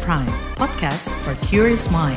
Prime, podcast for curious mind.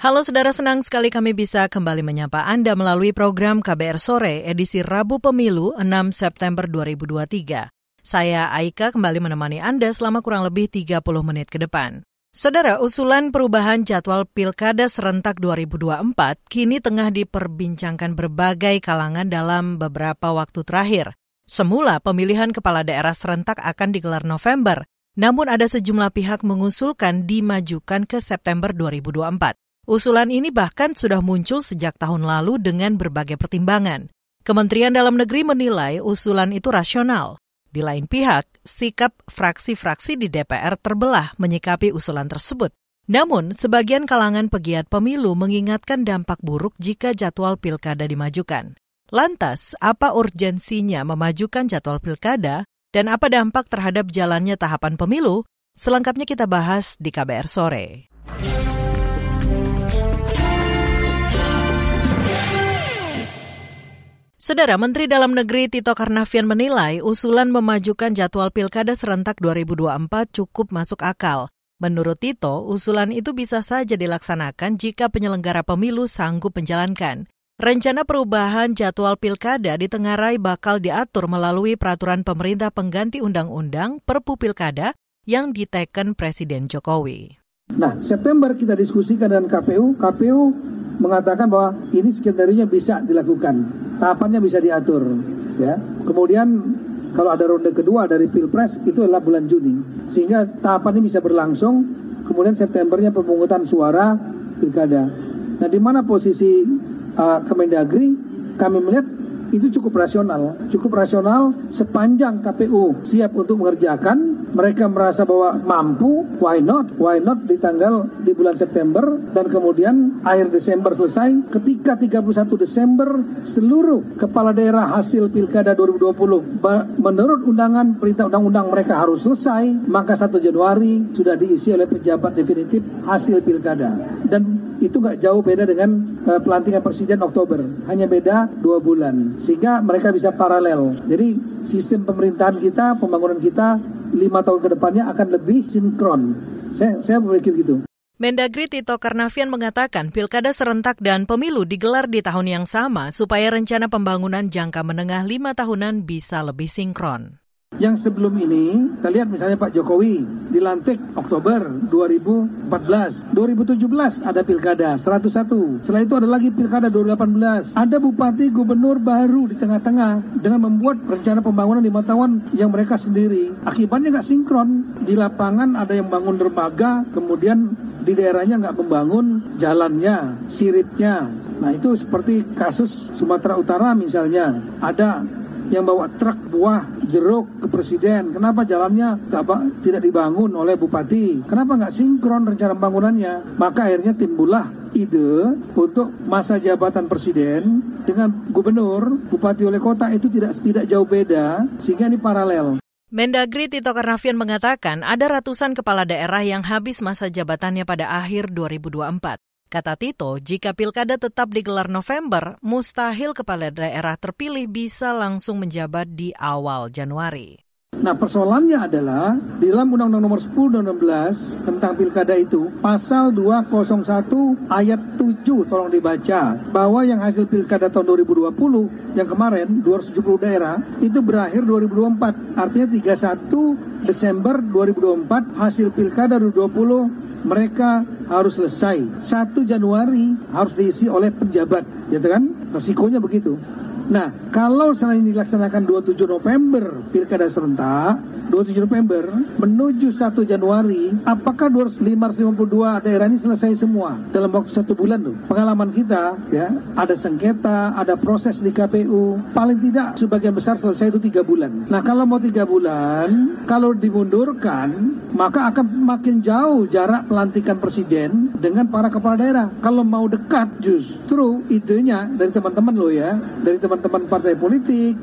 Halo saudara, senang sekali kami bisa kembali menyapa Anda melalui program KBR Sore edisi Rabu Pemilu 6 September 2023. Saya Aika kembali menemani Anda selama kurang lebih 30 menit ke depan. Saudara, usulan perubahan jadwal Pilkada serentak 2024 kini tengah diperbincangkan berbagai kalangan dalam beberapa waktu terakhir. Semula pemilihan kepala daerah serentak akan digelar November, namun ada sejumlah pihak mengusulkan dimajukan ke September 2024. Usulan ini bahkan sudah muncul sejak tahun lalu dengan berbagai pertimbangan. Kementerian Dalam Negeri menilai usulan itu rasional. Di lain pihak, sikap fraksi-fraksi di DPR terbelah menyikapi usulan tersebut. Namun, sebagian kalangan pegiat pemilu mengingatkan dampak buruk jika jadwal pilkada dimajukan. Lantas, apa urgensinya memajukan jadwal pilkada dan apa dampak terhadap jalannya tahapan pemilu? Selengkapnya kita bahas di KBR sore. Saudara Menteri Dalam Negeri Tito Karnavian menilai usulan memajukan jadwal pilkada serentak 2024 cukup masuk akal. Menurut Tito, usulan itu bisa saja dilaksanakan jika penyelenggara pemilu sanggup menjalankan. Rencana perubahan jadwal pilkada di Tenggarai bakal diatur melalui peraturan pemerintah pengganti undang-undang Perpu Pilkada yang diteken Presiden Jokowi. Nah, September kita diskusikan dengan KPU. KPU mengatakan bahwa ini skenario bisa dilakukan, tahapannya bisa diatur. Ya, kemudian kalau ada ronde kedua dari pilpres itu adalah bulan Juni, sehingga tahapan ini bisa berlangsung. Kemudian Septembernya pemungutan suara pilkada. Nah, di mana posisi uh, Kemendagri? Kami melihat itu cukup rasional. Cukup rasional sepanjang KPU siap untuk mengerjakan, mereka merasa bahwa mampu, why not? Why not di tanggal di bulan September dan kemudian akhir Desember selesai. Ketika 31 Desember seluruh kepala daerah hasil Pilkada 2020 menurut undangan perintah undang-undang mereka harus selesai, maka 1 Januari sudah diisi oleh pejabat definitif hasil Pilkada. Dan itu nggak jauh beda dengan uh, pelantikan presiden Oktober, hanya beda dua bulan, sehingga mereka bisa paralel. Jadi sistem pemerintahan kita, pembangunan kita lima tahun ke depannya akan lebih sinkron. Saya saya berpikir gitu. Mendagri Tito Karnavian mengatakan pilkada serentak dan pemilu digelar di tahun yang sama supaya rencana pembangunan jangka menengah lima tahunan bisa lebih sinkron. Yang sebelum ini, kita lihat misalnya Pak Jokowi dilantik Oktober 2014. 2017 ada pilkada 101. Setelah itu ada lagi pilkada 2018. Ada bupati gubernur baru di tengah-tengah dengan membuat rencana pembangunan lima tahun yang mereka sendiri. Akibatnya nggak sinkron. Di lapangan ada yang bangun dermaga, kemudian di daerahnya nggak membangun jalannya, siripnya. Nah itu seperti kasus Sumatera Utara misalnya. Ada yang bawa truk buah jeruk ke presiden. Kenapa jalannya gak, tidak dibangun oleh bupati? Kenapa nggak sinkron rencana pembangunannya? Maka akhirnya timbullah ide untuk masa jabatan presiden dengan gubernur, bupati oleh kota itu tidak tidak jauh beda sehingga ini paralel. Mendagri Tito Karnavian mengatakan ada ratusan kepala daerah yang habis masa jabatannya pada akhir 2024. Kata Tito, jika pilkada tetap digelar November, mustahil kepala daerah terpilih bisa langsung menjabat di awal Januari. Nah persoalannya adalah di dalam Undang-Undang nomor 10 dan 16 tentang pilkada itu pasal 201 ayat 7 tolong dibaca bahwa yang hasil pilkada tahun 2020 yang kemarin 270 daerah itu berakhir 2024 artinya 31 Desember 2024 hasil pilkada 2020 mereka harus selesai. 1 Januari harus diisi oleh penjabat, ya kan? Resikonya begitu. Nah, kalau selain dilaksanakan 27 November pilkada serentak, 27 November menuju 1 Januari, apakah 552 daerah ini selesai semua dalam waktu satu bulan tuh? Pengalaman kita, ya, ada sengketa, ada proses di KPU, paling tidak sebagian besar selesai itu tiga bulan. Nah, kalau mau tiga bulan, kalau dimundurkan, maka akan makin jauh jarak pelantikan presiden dengan para kepala daerah. Kalau mau dekat, justru idenya dari teman-teman lo ya, dari teman teman-teman partai politik,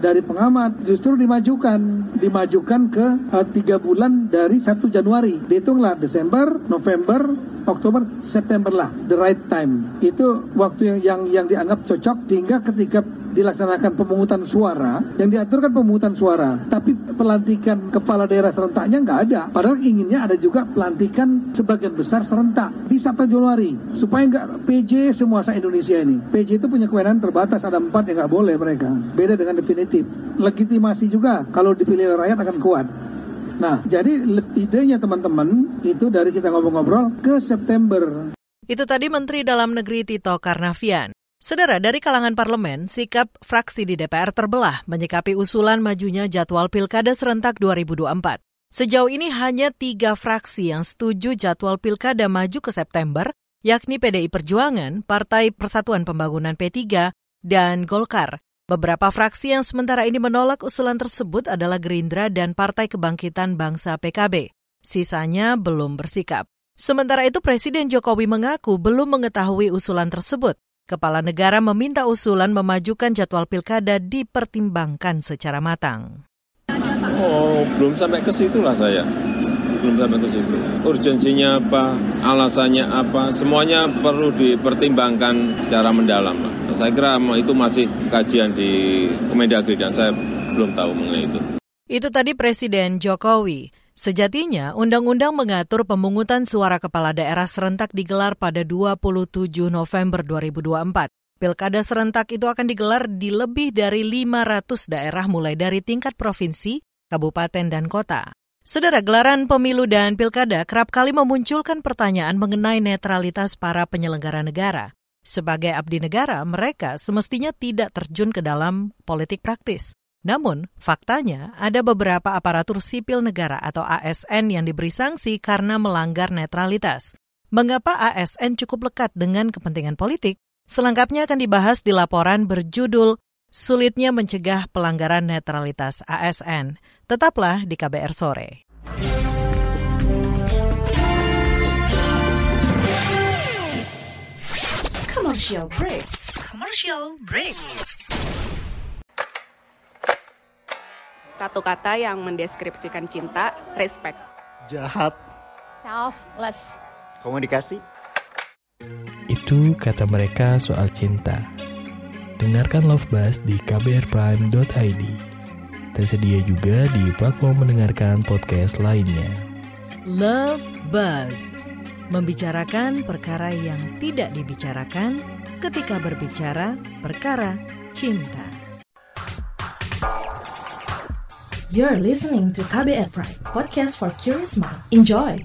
dari pengamat, justru dimajukan, dimajukan ke uh, tiga bulan dari 1 Januari. Dihitunglah Desember, November, Oktober, September lah, the right time. Itu waktu yang yang, yang dianggap cocok sehingga ketika dilaksanakan pemungutan suara, yang diatur kan pemungutan suara, tapi pelantikan kepala daerah serentaknya nggak ada. Padahal inginnya ada juga pelantikan sebagian besar serentak di 1 Januari, supaya nggak PJ semua se Indonesia ini. PJ itu punya kewenangan terbatas, ada empat yang nggak boleh mereka. Beda dengan definitif. Legitimasi juga kalau dipilih rakyat akan kuat. Nah, jadi idenya teman-teman itu dari kita ngobrol-ngobrol ke September. Itu tadi Menteri Dalam Negeri Tito Karnavian. Saudara, dari kalangan parlemen, sikap fraksi di DPR terbelah menyikapi usulan majunya jadwal Pilkada serentak 2024. Sejauh ini hanya tiga fraksi yang setuju jadwal Pilkada maju ke September, yakni PDI Perjuangan, Partai Persatuan Pembangunan P3, dan Golkar. Beberapa fraksi yang sementara ini menolak usulan tersebut adalah Gerindra dan Partai Kebangkitan Bangsa PKB. Sisanya belum bersikap. Sementara itu Presiden Jokowi mengaku belum mengetahui usulan tersebut. Kepala negara meminta usulan memajukan jadwal pilkada dipertimbangkan secara matang. Oh, belum sampai ke situ lah saya. Belum sampai ke situ. Urgensinya apa, alasannya apa, semuanya perlu dipertimbangkan secara mendalam. Lah. Saya kira itu masih kajian di Kemendagri dan saya belum tahu mengenai itu. Itu tadi Presiden Jokowi. Sejatinya, undang-undang mengatur pemungutan suara kepala daerah serentak digelar pada 27 November 2024. Pilkada serentak itu akan digelar di lebih dari 500 daerah mulai dari tingkat provinsi, kabupaten, dan kota. Saudara gelaran pemilu dan pilkada kerap kali memunculkan pertanyaan mengenai netralitas para penyelenggara negara. Sebagai abdi negara, mereka semestinya tidak terjun ke dalam politik praktis. Namun, faktanya ada beberapa aparatur sipil negara atau ASN yang diberi sanksi karena melanggar netralitas. Mengapa ASN cukup lekat dengan kepentingan politik? Selengkapnya akan dibahas di laporan berjudul Sulitnya Mencegah Pelanggaran Netralitas ASN. Tetaplah di KBR Sore. Commercial break. Commercial break. Satu kata yang mendeskripsikan cinta, respect. Jahat. Selfless. Komunikasi. Itu kata mereka soal cinta. Dengarkan Love Buzz di kbrprime.id. Tersedia juga di platform mendengarkan podcast lainnya. Love Buzz membicarakan perkara yang tidak dibicarakan ketika berbicara perkara cinta. You're listening to KBR Pride, podcast for curious mind. Enjoy!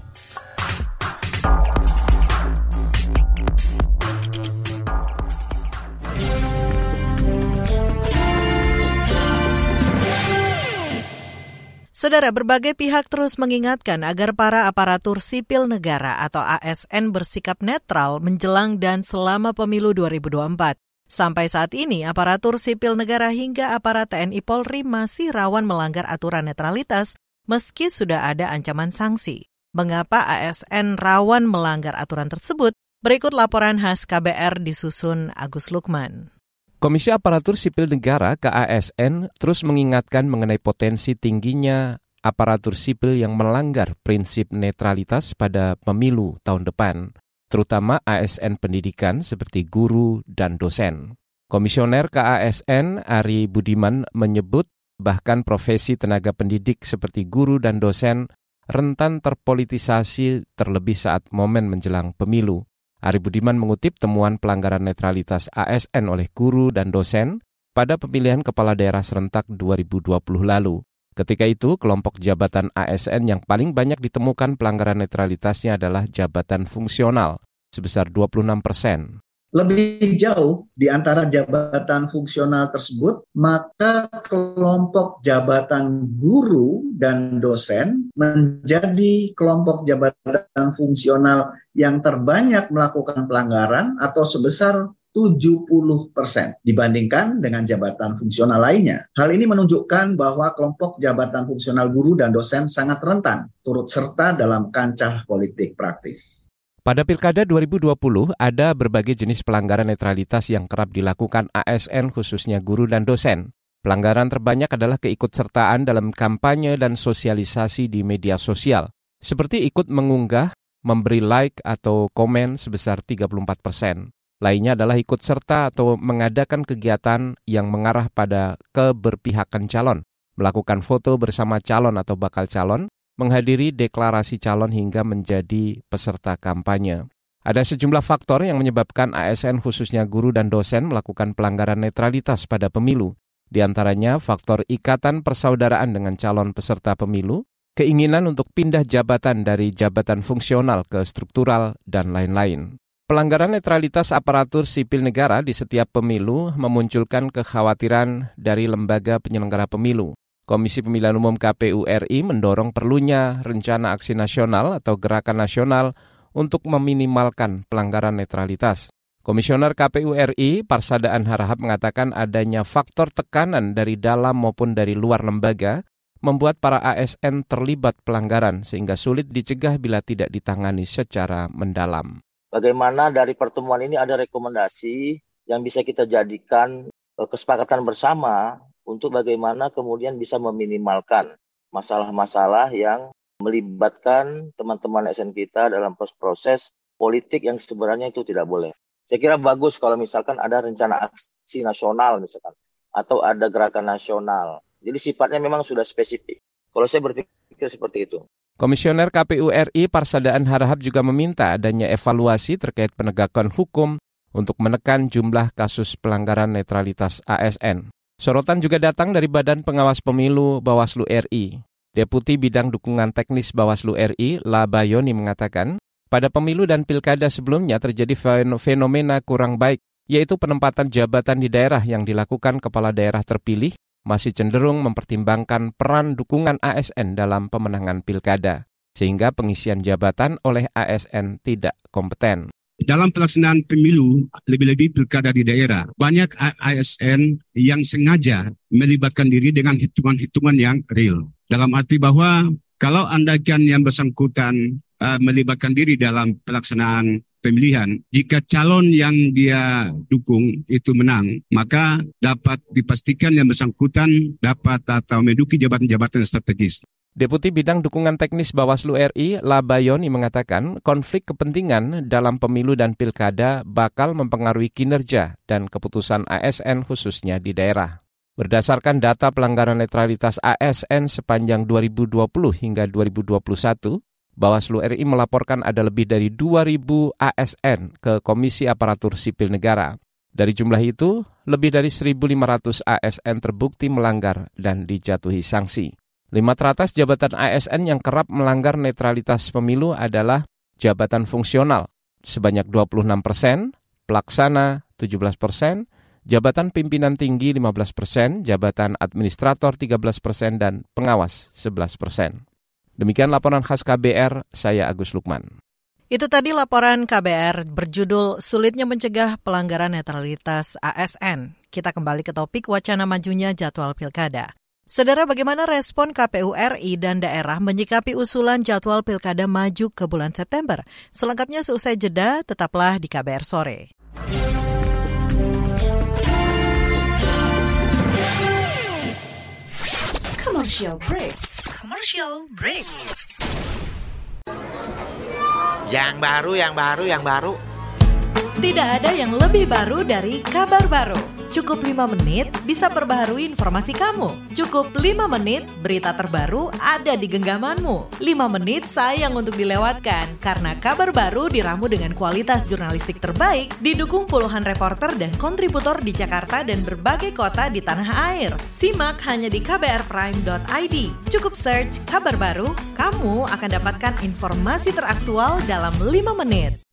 Saudara, berbagai pihak terus mengingatkan agar para aparatur sipil negara atau ASN bersikap netral menjelang dan selama pemilu 2024. Sampai saat ini, aparatur sipil negara hingga aparat TNI Polri masih rawan melanggar aturan netralitas meski sudah ada ancaman sanksi. Mengapa ASN rawan melanggar aturan tersebut? Berikut laporan khas KBR disusun Agus Lukman. Komisi Aparatur Sipil Negara KASN terus mengingatkan mengenai potensi tingginya aparatur sipil yang melanggar prinsip netralitas pada pemilu tahun depan, terutama ASN pendidikan seperti guru dan dosen. Komisioner KASN Ari Budiman menyebut bahkan profesi tenaga pendidik seperti guru dan dosen rentan terpolitisasi terlebih saat momen menjelang pemilu. Ari Budiman mengutip temuan pelanggaran netralitas ASN oleh guru dan dosen pada pemilihan kepala daerah serentak 2020 lalu. Ketika itu, kelompok jabatan ASN yang paling banyak ditemukan pelanggaran netralitasnya adalah jabatan fungsional, sebesar 26 persen. Lebih jauh di antara jabatan fungsional tersebut, maka kelompok jabatan guru dan dosen menjadi kelompok jabatan fungsional yang terbanyak melakukan pelanggaran atau sebesar 70 persen dibandingkan dengan jabatan fungsional lainnya. Hal ini menunjukkan bahwa kelompok jabatan fungsional guru dan dosen sangat rentan turut serta dalam kancah politik praktis. Pada Pilkada 2020 ada berbagai jenis pelanggaran netralitas yang kerap dilakukan ASN khususnya guru dan dosen. Pelanggaran terbanyak adalah keikutsertaan dalam kampanye dan sosialisasi di media sosial, seperti ikut mengunggah, memberi like atau komen sebesar 34 persen. Lainnya adalah ikut serta atau mengadakan kegiatan yang mengarah pada keberpihakan calon, melakukan foto bersama calon atau bakal calon, menghadiri deklarasi calon hingga menjadi peserta kampanye. Ada sejumlah faktor yang menyebabkan ASN khususnya guru dan dosen melakukan pelanggaran netralitas pada pemilu. Di antaranya faktor ikatan persaudaraan dengan calon peserta pemilu, keinginan untuk pindah jabatan dari jabatan fungsional ke struktural, dan lain-lain. Pelanggaran netralitas aparatur sipil negara di setiap pemilu memunculkan kekhawatiran dari lembaga penyelenggara pemilu. Komisi Pemilihan Umum KPU RI mendorong perlunya rencana aksi nasional atau gerakan nasional untuk meminimalkan pelanggaran netralitas. Komisioner KPU RI Parsadaan Harahap mengatakan adanya faktor tekanan dari dalam maupun dari luar lembaga membuat para ASN terlibat pelanggaran sehingga sulit dicegah bila tidak ditangani secara mendalam bagaimana dari pertemuan ini ada rekomendasi yang bisa kita jadikan eh, kesepakatan bersama untuk bagaimana kemudian bisa meminimalkan masalah-masalah yang melibatkan teman-teman SN kita dalam proses politik yang sebenarnya itu tidak boleh. Saya kira bagus kalau misalkan ada rencana aksi nasional misalkan atau ada gerakan nasional. Jadi sifatnya memang sudah spesifik. Kalau saya berpikir seperti itu. Komisioner KPU RI Parsadaan Harahap juga meminta adanya evaluasi terkait penegakan hukum untuk menekan jumlah kasus pelanggaran netralitas ASN. Sorotan juga datang dari Badan Pengawas Pemilu Bawaslu RI. Deputi Bidang Dukungan Teknis Bawaslu RI, La Bayoni mengatakan, pada pemilu dan pilkada sebelumnya terjadi fenomena kurang baik, yaitu penempatan jabatan di daerah yang dilakukan kepala daerah terpilih masih cenderung mempertimbangkan peran dukungan ASN dalam pemenangan pilkada, sehingga pengisian jabatan oleh ASN tidak kompeten. Dalam pelaksanaan pemilu, lebih-lebih pilkada di daerah, banyak ASN yang sengaja melibatkan diri dengan hitungan-hitungan yang real. Dalam arti bahwa kalau anda kan yang bersangkutan uh, melibatkan diri dalam pelaksanaan pemilihan, jika calon yang dia dukung itu menang, maka dapat dipastikan yang bersangkutan dapat atau menduduki jabatan-jabatan strategis. Deputi Bidang Dukungan Teknis Bawaslu RI, Labayoni mengatakan konflik kepentingan dalam pemilu dan pilkada bakal mempengaruhi kinerja dan keputusan ASN khususnya di daerah. Berdasarkan data pelanggaran netralitas ASN sepanjang 2020 hingga 2021, Bawaslu RI melaporkan ada lebih dari 2.000 ASN ke Komisi Aparatur Sipil Negara. Dari jumlah itu, lebih dari 1.500 ASN terbukti melanggar dan dijatuhi sanksi. Lima teratas jabatan ASN yang kerap melanggar netralitas pemilu adalah jabatan fungsional sebanyak 26 persen, pelaksana 17 persen, jabatan pimpinan tinggi 15 persen, jabatan administrator 13 persen, dan pengawas 11 persen. Demikian laporan khas KBR, saya Agus Lukman. Itu tadi laporan KBR berjudul Sulitnya Mencegah Pelanggaran Netralitas ASN. Kita kembali ke topik wacana majunya jadwal pilkada. Saudara, bagaimana respon KPU RI dan daerah menyikapi usulan jadwal pilkada maju ke bulan September? Selengkapnya seusai jeda, tetaplah di KBR sore. Commercial break commercial break. Yang baru, yang baru, yang baru. Tidak ada yang lebih baru dari kabar baru. Cukup 5 menit bisa perbaharui informasi kamu. Cukup 5 menit berita terbaru ada di genggamanmu. 5 menit sayang untuk dilewatkan karena kabar baru diramu dengan kualitas jurnalistik terbaik didukung puluhan reporter dan kontributor di Jakarta dan berbagai kota di tanah air. Simak hanya di kbrprime.id. Cukup search kabar baru, kamu akan dapatkan informasi teraktual dalam 5 menit.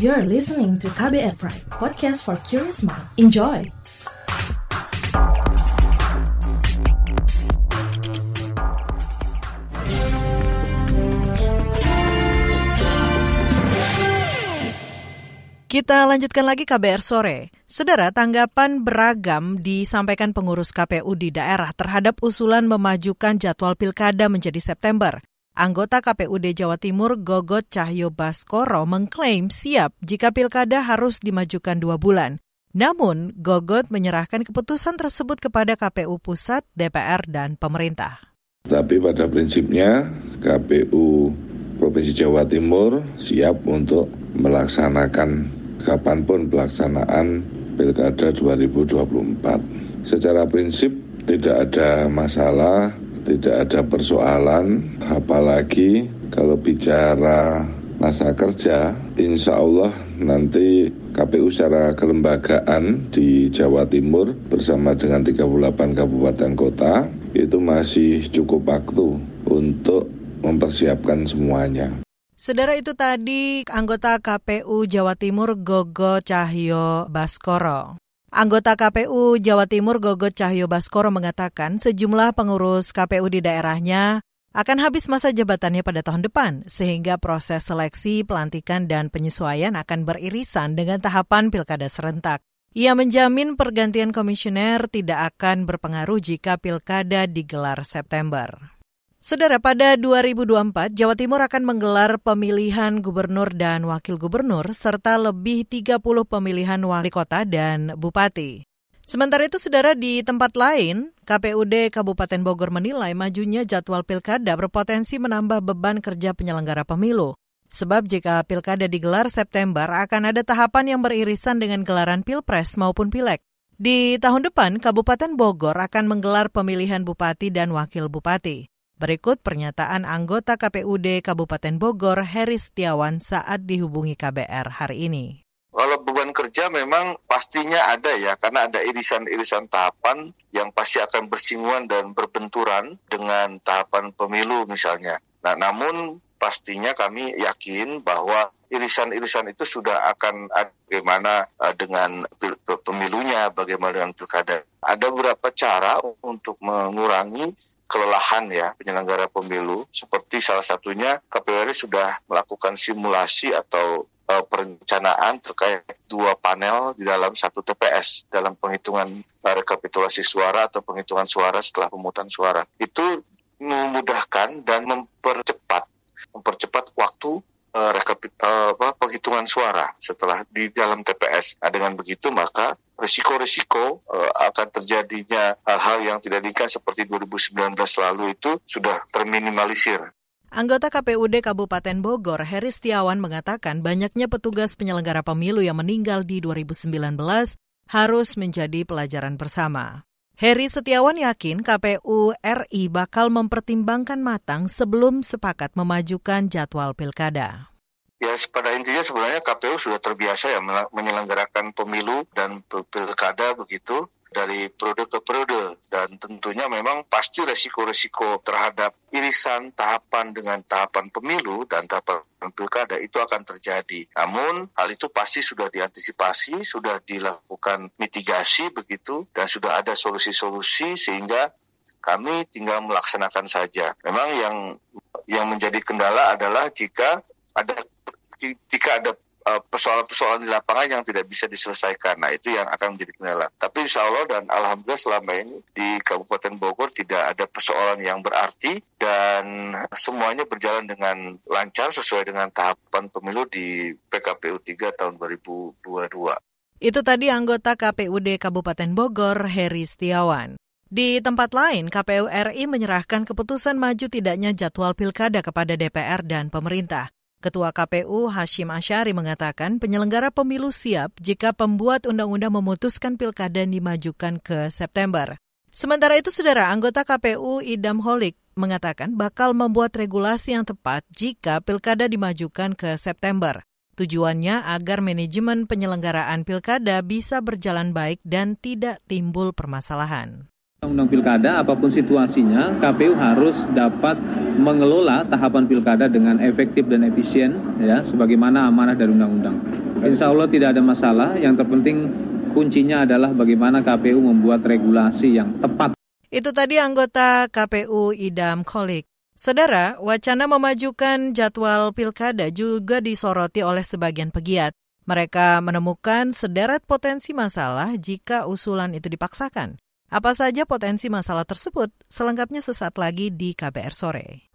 You're listening to KBR Pride, podcast for curious mind. Enjoy! Kita lanjutkan lagi KBR sore. Saudara, tanggapan beragam disampaikan pengurus KPU di daerah terhadap usulan memajukan jadwal pilkada menjadi September. Anggota KPUD Jawa Timur Gogot Cahyo Baskoro mengklaim siap jika pilkada harus dimajukan dua bulan. Namun, Gogot menyerahkan keputusan tersebut kepada KPU Pusat, DPR, dan pemerintah. Tapi pada prinsipnya KPU Provinsi Jawa Timur siap untuk melaksanakan kapan pun pelaksanaan Pilkada 2024. Secara prinsip tidak ada masalah, tidak ada persoalan, apalagi kalau bicara masa kerja, insya Allah nanti KPU secara kelembagaan di Jawa Timur bersama dengan 38 kabupaten kota itu masih cukup waktu untuk mempersiapkan semuanya. Saudara itu tadi anggota KPU Jawa Timur Gogo Cahyo Baskoro. Anggota KPU Jawa Timur Gogo Cahyo Baskoro mengatakan sejumlah pengurus KPU di daerahnya akan habis masa jabatannya pada tahun depan, sehingga proses seleksi, pelantikan, dan penyesuaian akan beririsan dengan tahapan pilkada serentak. Ia menjamin pergantian komisioner tidak akan berpengaruh jika pilkada digelar September. Saudara, pada 2024 Jawa Timur akan menggelar pemilihan gubernur dan wakil gubernur serta lebih 30 pemilihan wali kota dan bupati. Sementara itu, saudara, di tempat lain, KPUD Kabupaten Bogor menilai majunya jadwal pilkada berpotensi menambah beban kerja penyelenggara pemilu. Sebab jika pilkada digelar September, akan ada tahapan yang beririsan dengan gelaran pilpres maupun pileg. Di tahun depan, Kabupaten Bogor akan menggelar pemilihan bupati dan wakil bupati. Berikut pernyataan anggota KPUD Kabupaten Bogor, Heri Setiawan saat dihubungi KBR hari ini. Kalau beban kerja memang pastinya ada ya, karena ada irisan-irisan tahapan yang pasti akan bersinggungan dan berbenturan dengan tahapan pemilu misalnya. Nah, namun pastinya kami yakin bahwa irisan-irisan itu sudah akan bagaimana uh, dengan pemilunya, bagaimana dengan pilkada. Ada beberapa cara untuk mengurangi kelelahan ya penyelenggara pemilu. Seperti salah satunya KPU RI sudah melakukan simulasi atau uh, perencanaan terkait dua panel di dalam satu TPS dalam penghitungan rekapitulasi suara atau penghitungan suara setelah pemungutan suara. Itu memudahkan dan mempercepat mempercepat waktu uh, rekapit, uh, penghitungan suara setelah di dalam TPS. Nah, dengan begitu maka risiko-risiko uh, akan terjadinya hal-hal yang tidak diinginkan seperti 2019 lalu itu sudah terminimalisir. Anggota KPUD Kabupaten Bogor, Heri Setiawan mengatakan banyaknya petugas penyelenggara pemilu yang meninggal di 2019 harus menjadi pelajaran bersama. Heri Setiawan yakin KPU RI bakal mempertimbangkan matang sebelum sepakat memajukan jadwal pilkada. Ya, pada intinya sebenarnya KPU sudah terbiasa ya menyelenggarakan pemilu dan pilkada begitu dari periode ke periode dan tentunya memang pasti resiko-resiko terhadap irisan tahapan dengan tahapan pemilu dan tahapan pilkada itu akan terjadi. Namun hal itu pasti sudah diantisipasi, sudah dilakukan mitigasi begitu dan sudah ada solusi-solusi sehingga kami tinggal melaksanakan saja. Memang yang yang menjadi kendala adalah jika ada jika ada persoalan-persoalan di lapangan yang tidak bisa diselesaikan. Nah, itu yang akan menjadi kendala. Tapi insya Allah dan Alhamdulillah selama ini di Kabupaten Bogor tidak ada persoalan yang berarti dan semuanya berjalan dengan lancar sesuai dengan tahapan pemilu di PKPU 3 tahun 2022. Itu tadi anggota KPUD Kabupaten Bogor, Heri Setiawan. Di tempat lain, KPU RI menyerahkan keputusan maju tidaknya jadwal pilkada kepada DPR dan pemerintah. Ketua KPU Hashim Asyari mengatakan penyelenggara pemilu siap jika pembuat undang-undang memutuskan pilkada dimajukan ke September. Sementara itu, saudara anggota KPU Idam Holik mengatakan bakal membuat regulasi yang tepat jika pilkada dimajukan ke September. Tujuannya agar manajemen penyelenggaraan pilkada bisa berjalan baik dan tidak timbul permasalahan. Undang pilkada apa pun situasinya KPU harus dapat mengelola tahapan pilkada dengan efektif dan efisien ya sebagaimana amanah dari undang-undang. Insya Allah tidak ada masalah. Yang terpenting kuncinya adalah bagaimana KPU membuat regulasi yang tepat. Itu tadi anggota KPU Idam Kolik. Saudara, wacana memajukan jadwal pilkada juga disoroti oleh sebagian pegiat. Mereka menemukan sederet potensi masalah jika usulan itu dipaksakan. Apa saja potensi masalah tersebut? Selengkapnya sesaat lagi di KBR Sore.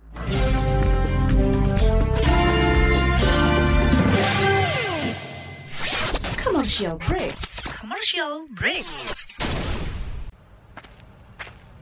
Commercial break. Commercial break.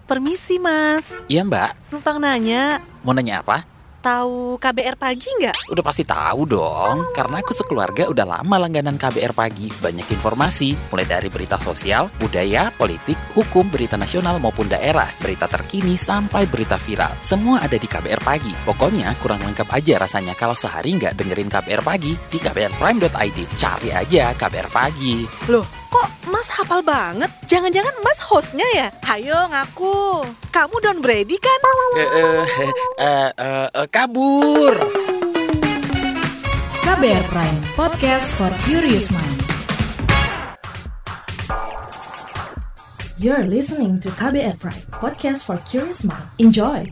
Permisi, Mas. Iya, Mbak. Numpang nanya. Mau nanya apa? Tahu KBR Pagi nggak? Udah pasti tahu dong, karena aku sekeluarga udah lama langganan KBR Pagi. Banyak informasi, mulai dari berita sosial, budaya, politik, hukum, berita nasional maupun daerah, berita terkini sampai berita viral. Semua ada di KBR Pagi. Pokoknya kurang lengkap aja rasanya kalau sehari nggak dengerin KBR Pagi di kbrprime.id. Cari aja KBR Pagi. Loh, kok Mas hafal banget? Jangan-jangan Mas hostnya ya? Hayo ngaku. Kamu Don Brady kan? Eh, eh, eh, eh, eh, kabur. KBR Prime, podcast for curious mind. You're listening to KBR Prime, podcast for curious mind. Enjoy!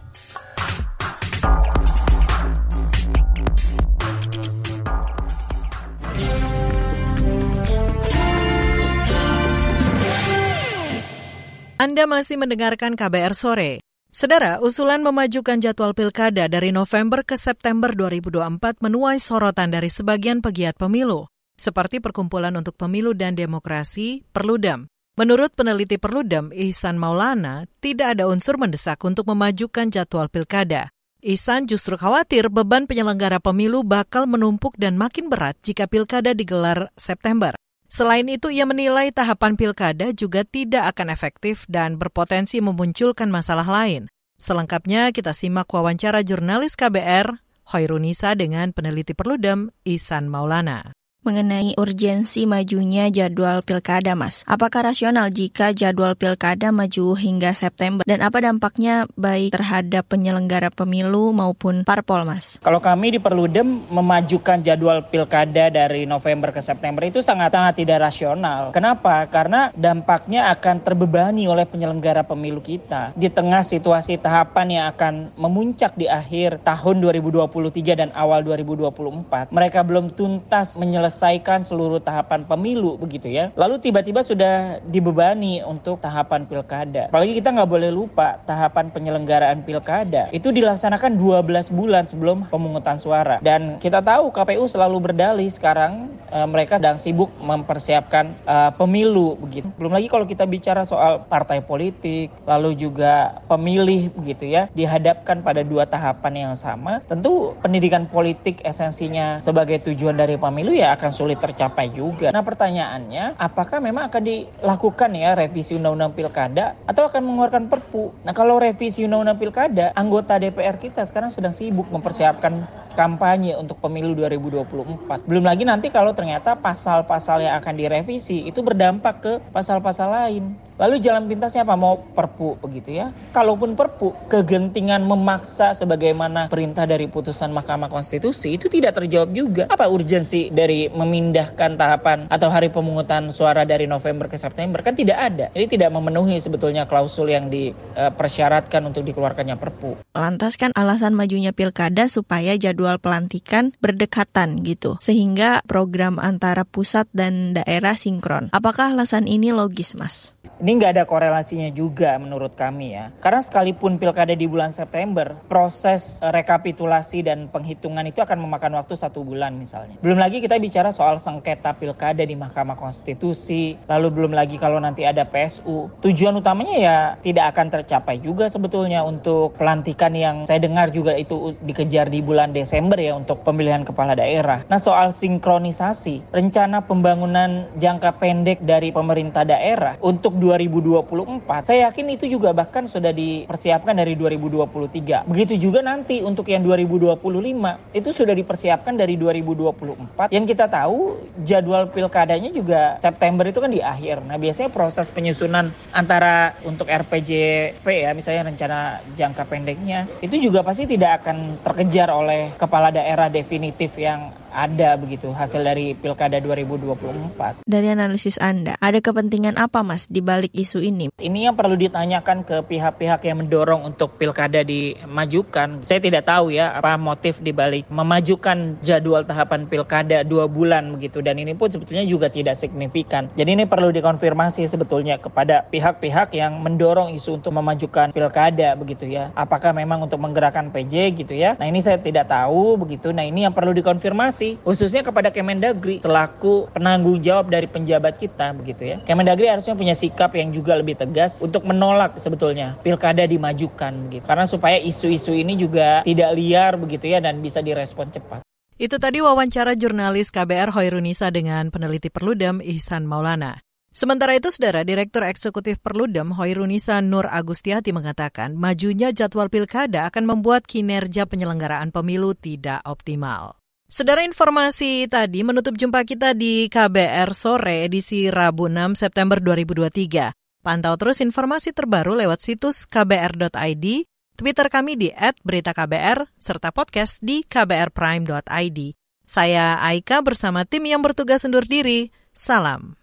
Anda masih mendengarkan KBR Sore. Saudara, usulan memajukan jadwal pilkada dari November ke September 2024 menuai sorotan dari sebagian pegiat pemilu, seperti Perkumpulan untuk Pemilu dan Demokrasi, Perludem. Menurut peneliti Perludem, Ihsan Maulana, tidak ada unsur mendesak untuk memajukan jadwal pilkada. Ihsan justru khawatir beban penyelenggara pemilu bakal menumpuk dan makin berat jika pilkada digelar September. Selain itu, ia menilai tahapan pilkada juga tidak akan efektif dan berpotensi memunculkan masalah lain. Selengkapnya kita simak wawancara jurnalis KBR, Hoirunisa dengan peneliti Perludem, Isan Maulana mengenai urgensi majunya jadwal pilkada, Mas. Apakah rasional jika jadwal pilkada maju hingga September dan apa dampaknya baik terhadap penyelenggara pemilu maupun parpol, Mas? Kalau kami di Perludem memajukan jadwal pilkada dari November ke September itu sangat-sangat tidak rasional. Kenapa? Karena dampaknya akan terbebani oleh penyelenggara pemilu kita di tengah situasi tahapan yang akan memuncak di akhir tahun 2023 dan awal 2024. Mereka belum tuntas menyelesaikan menyelesaikan seluruh tahapan pemilu begitu ya. Lalu tiba-tiba sudah dibebani untuk tahapan pilkada. Apalagi kita nggak boleh lupa tahapan penyelenggaraan pilkada itu dilaksanakan 12 bulan sebelum pemungutan suara. Dan kita tahu KPU selalu berdalih sekarang e, mereka sedang sibuk mempersiapkan e, pemilu begitu. Belum lagi kalau kita bicara soal partai politik, lalu juga pemilih begitu ya, dihadapkan pada dua tahapan yang sama. Tentu pendidikan politik esensinya sebagai tujuan dari pemilu ya akan sulit tercapai juga. Nah pertanyaannya, apakah memang akan dilakukan ya revisi Undang-Undang Pilkada atau akan mengeluarkan Perpu? Nah kalau revisi Undang-Undang Pilkada, anggota DPR kita sekarang sedang sibuk mempersiapkan kampanye untuk pemilu 2024. Belum lagi nanti kalau ternyata pasal-pasal yang akan direvisi itu berdampak ke pasal-pasal lain. Lalu jalan pintasnya apa? Mau perpu begitu ya. Kalaupun perpu, kegentingan memaksa sebagaimana perintah dari putusan Mahkamah Konstitusi itu tidak terjawab juga. Apa urgensi dari memindahkan tahapan atau hari pemungutan suara dari November ke September? Kan tidak ada. Jadi tidak memenuhi sebetulnya klausul yang dipersyaratkan untuk dikeluarkannya perpu. Lantas kan alasan majunya pilkada supaya jadwal pelantikan berdekatan gitu. Sehingga program antara pusat dan daerah sinkron. Apakah alasan ini logis, Mas? Ini nggak ada korelasinya juga menurut kami ya. Karena sekalipun pilkada di bulan September, proses rekapitulasi dan penghitungan itu akan memakan waktu satu bulan misalnya. Belum lagi kita bicara soal sengketa pilkada di Mahkamah Konstitusi, lalu belum lagi kalau nanti ada PSU. Tujuan utamanya ya tidak akan tercapai juga sebetulnya untuk pelantikan yang saya dengar juga itu dikejar di bulan Desember ya untuk pemilihan kepala daerah. Nah soal sinkronisasi, rencana pembangunan jangka pendek dari pemerintah daerah untuk 2024, saya yakin itu juga bahkan sudah dipersiapkan dari 2023. Begitu juga nanti untuk yang 2025 itu sudah dipersiapkan dari 2024. Yang kita tahu jadwal pilkadanya juga September itu kan di akhir. Nah, biasanya proses penyusunan antara untuk RPJP ya misalnya rencana jangka pendeknya itu juga pasti tidak akan terkejar oleh kepala daerah definitif yang ada begitu hasil dari Pilkada 2024. Dari analisis Anda, ada kepentingan apa Mas di balik isu ini? Ini yang perlu ditanyakan ke pihak-pihak yang mendorong untuk Pilkada dimajukan. Saya tidak tahu ya apa motif di balik memajukan jadwal tahapan Pilkada dua bulan begitu dan ini pun sebetulnya juga tidak signifikan. Jadi ini perlu dikonfirmasi sebetulnya kepada pihak-pihak yang mendorong isu untuk memajukan Pilkada begitu ya. Apakah memang untuk menggerakkan PJ gitu ya? Nah ini saya tidak tahu tahu begitu. Nah ini yang perlu dikonfirmasi khususnya kepada Kemendagri selaku penanggung jawab dari penjabat kita begitu ya. Kemendagri harusnya punya sikap yang juga lebih tegas untuk menolak sebetulnya pilkada dimajukan begitu. Karena supaya isu-isu ini juga tidak liar begitu ya dan bisa direspon cepat. Itu tadi wawancara jurnalis KBR Hoirunisa dengan peneliti Perludem Ihsan Maulana. Sementara itu, Saudara Direktur Eksekutif Perludem Hoirunisa Nur Agustiati mengatakan majunya jadwal pilkada akan membuat kinerja penyelenggaraan pemilu tidak optimal. Saudara informasi tadi menutup jumpa kita di KBR Sore edisi Rabu 6 September 2023. Pantau terus informasi terbaru lewat situs kbr.id, Twitter kami di @beritaKBR, serta podcast di kbrprime.id. Saya Aika bersama tim yang bertugas undur diri. Salam.